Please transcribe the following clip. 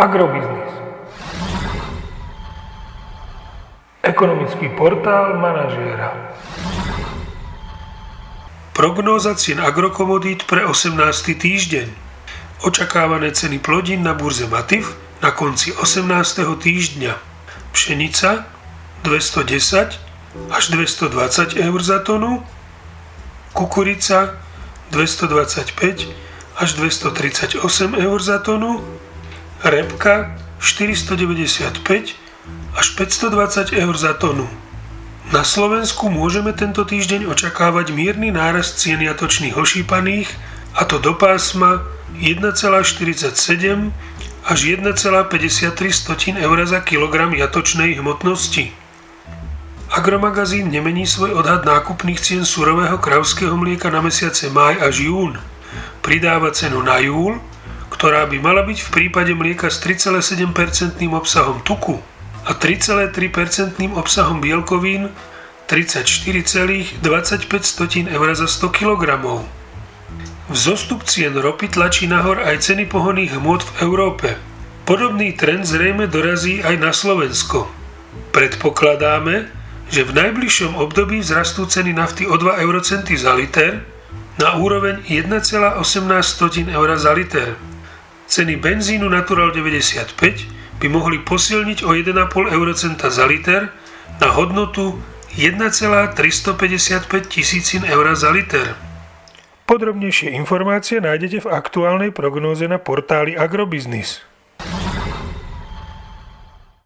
Agrobiznis. Ekonomický portál manažéra. Prognóza cien agrokomodít pre 18. týždeň. Očakávané ceny plodín na burze Matif na konci 18. týždňa. Pšenica 210 až 220 eur za tonu, kukurica 225 až 238 eur za tonu, repka 495 až 520 eur za tonu. Na Slovensku môžeme tento týždeň očakávať mierny nárast cien jatočných ošípaných, a to do pásma 1,47 až 1,53 eur za kilogram jatočnej hmotnosti. Agromagazín nemení svoj odhad nákupných cien surového kravského mlieka na mesiace máj až jún. Pridáva cenu na júl, ktorá by mala byť v prípade mlieka s 3,7% obsahom tuku a 3,3% obsahom bielkovín 34,25 eur za 100 kg. Vzostup cien ropy tlačí nahor aj ceny pohonných hmôt v Európe. Podobný trend zrejme dorazí aj na Slovensko. Predpokladáme, že v najbližšom období vzrastú ceny nafty o 2 eurocenty za liter na úroveň 1,18 eur za liter. Ceny benzínu Natural 95 by mohli posilniť o 1,5 eurocenta za liter na hodnotu 1,355 tisícin eur za liter. Podrobnejšie informácie nájdete v aktuálnej prognóze na portáli Agrobiznis.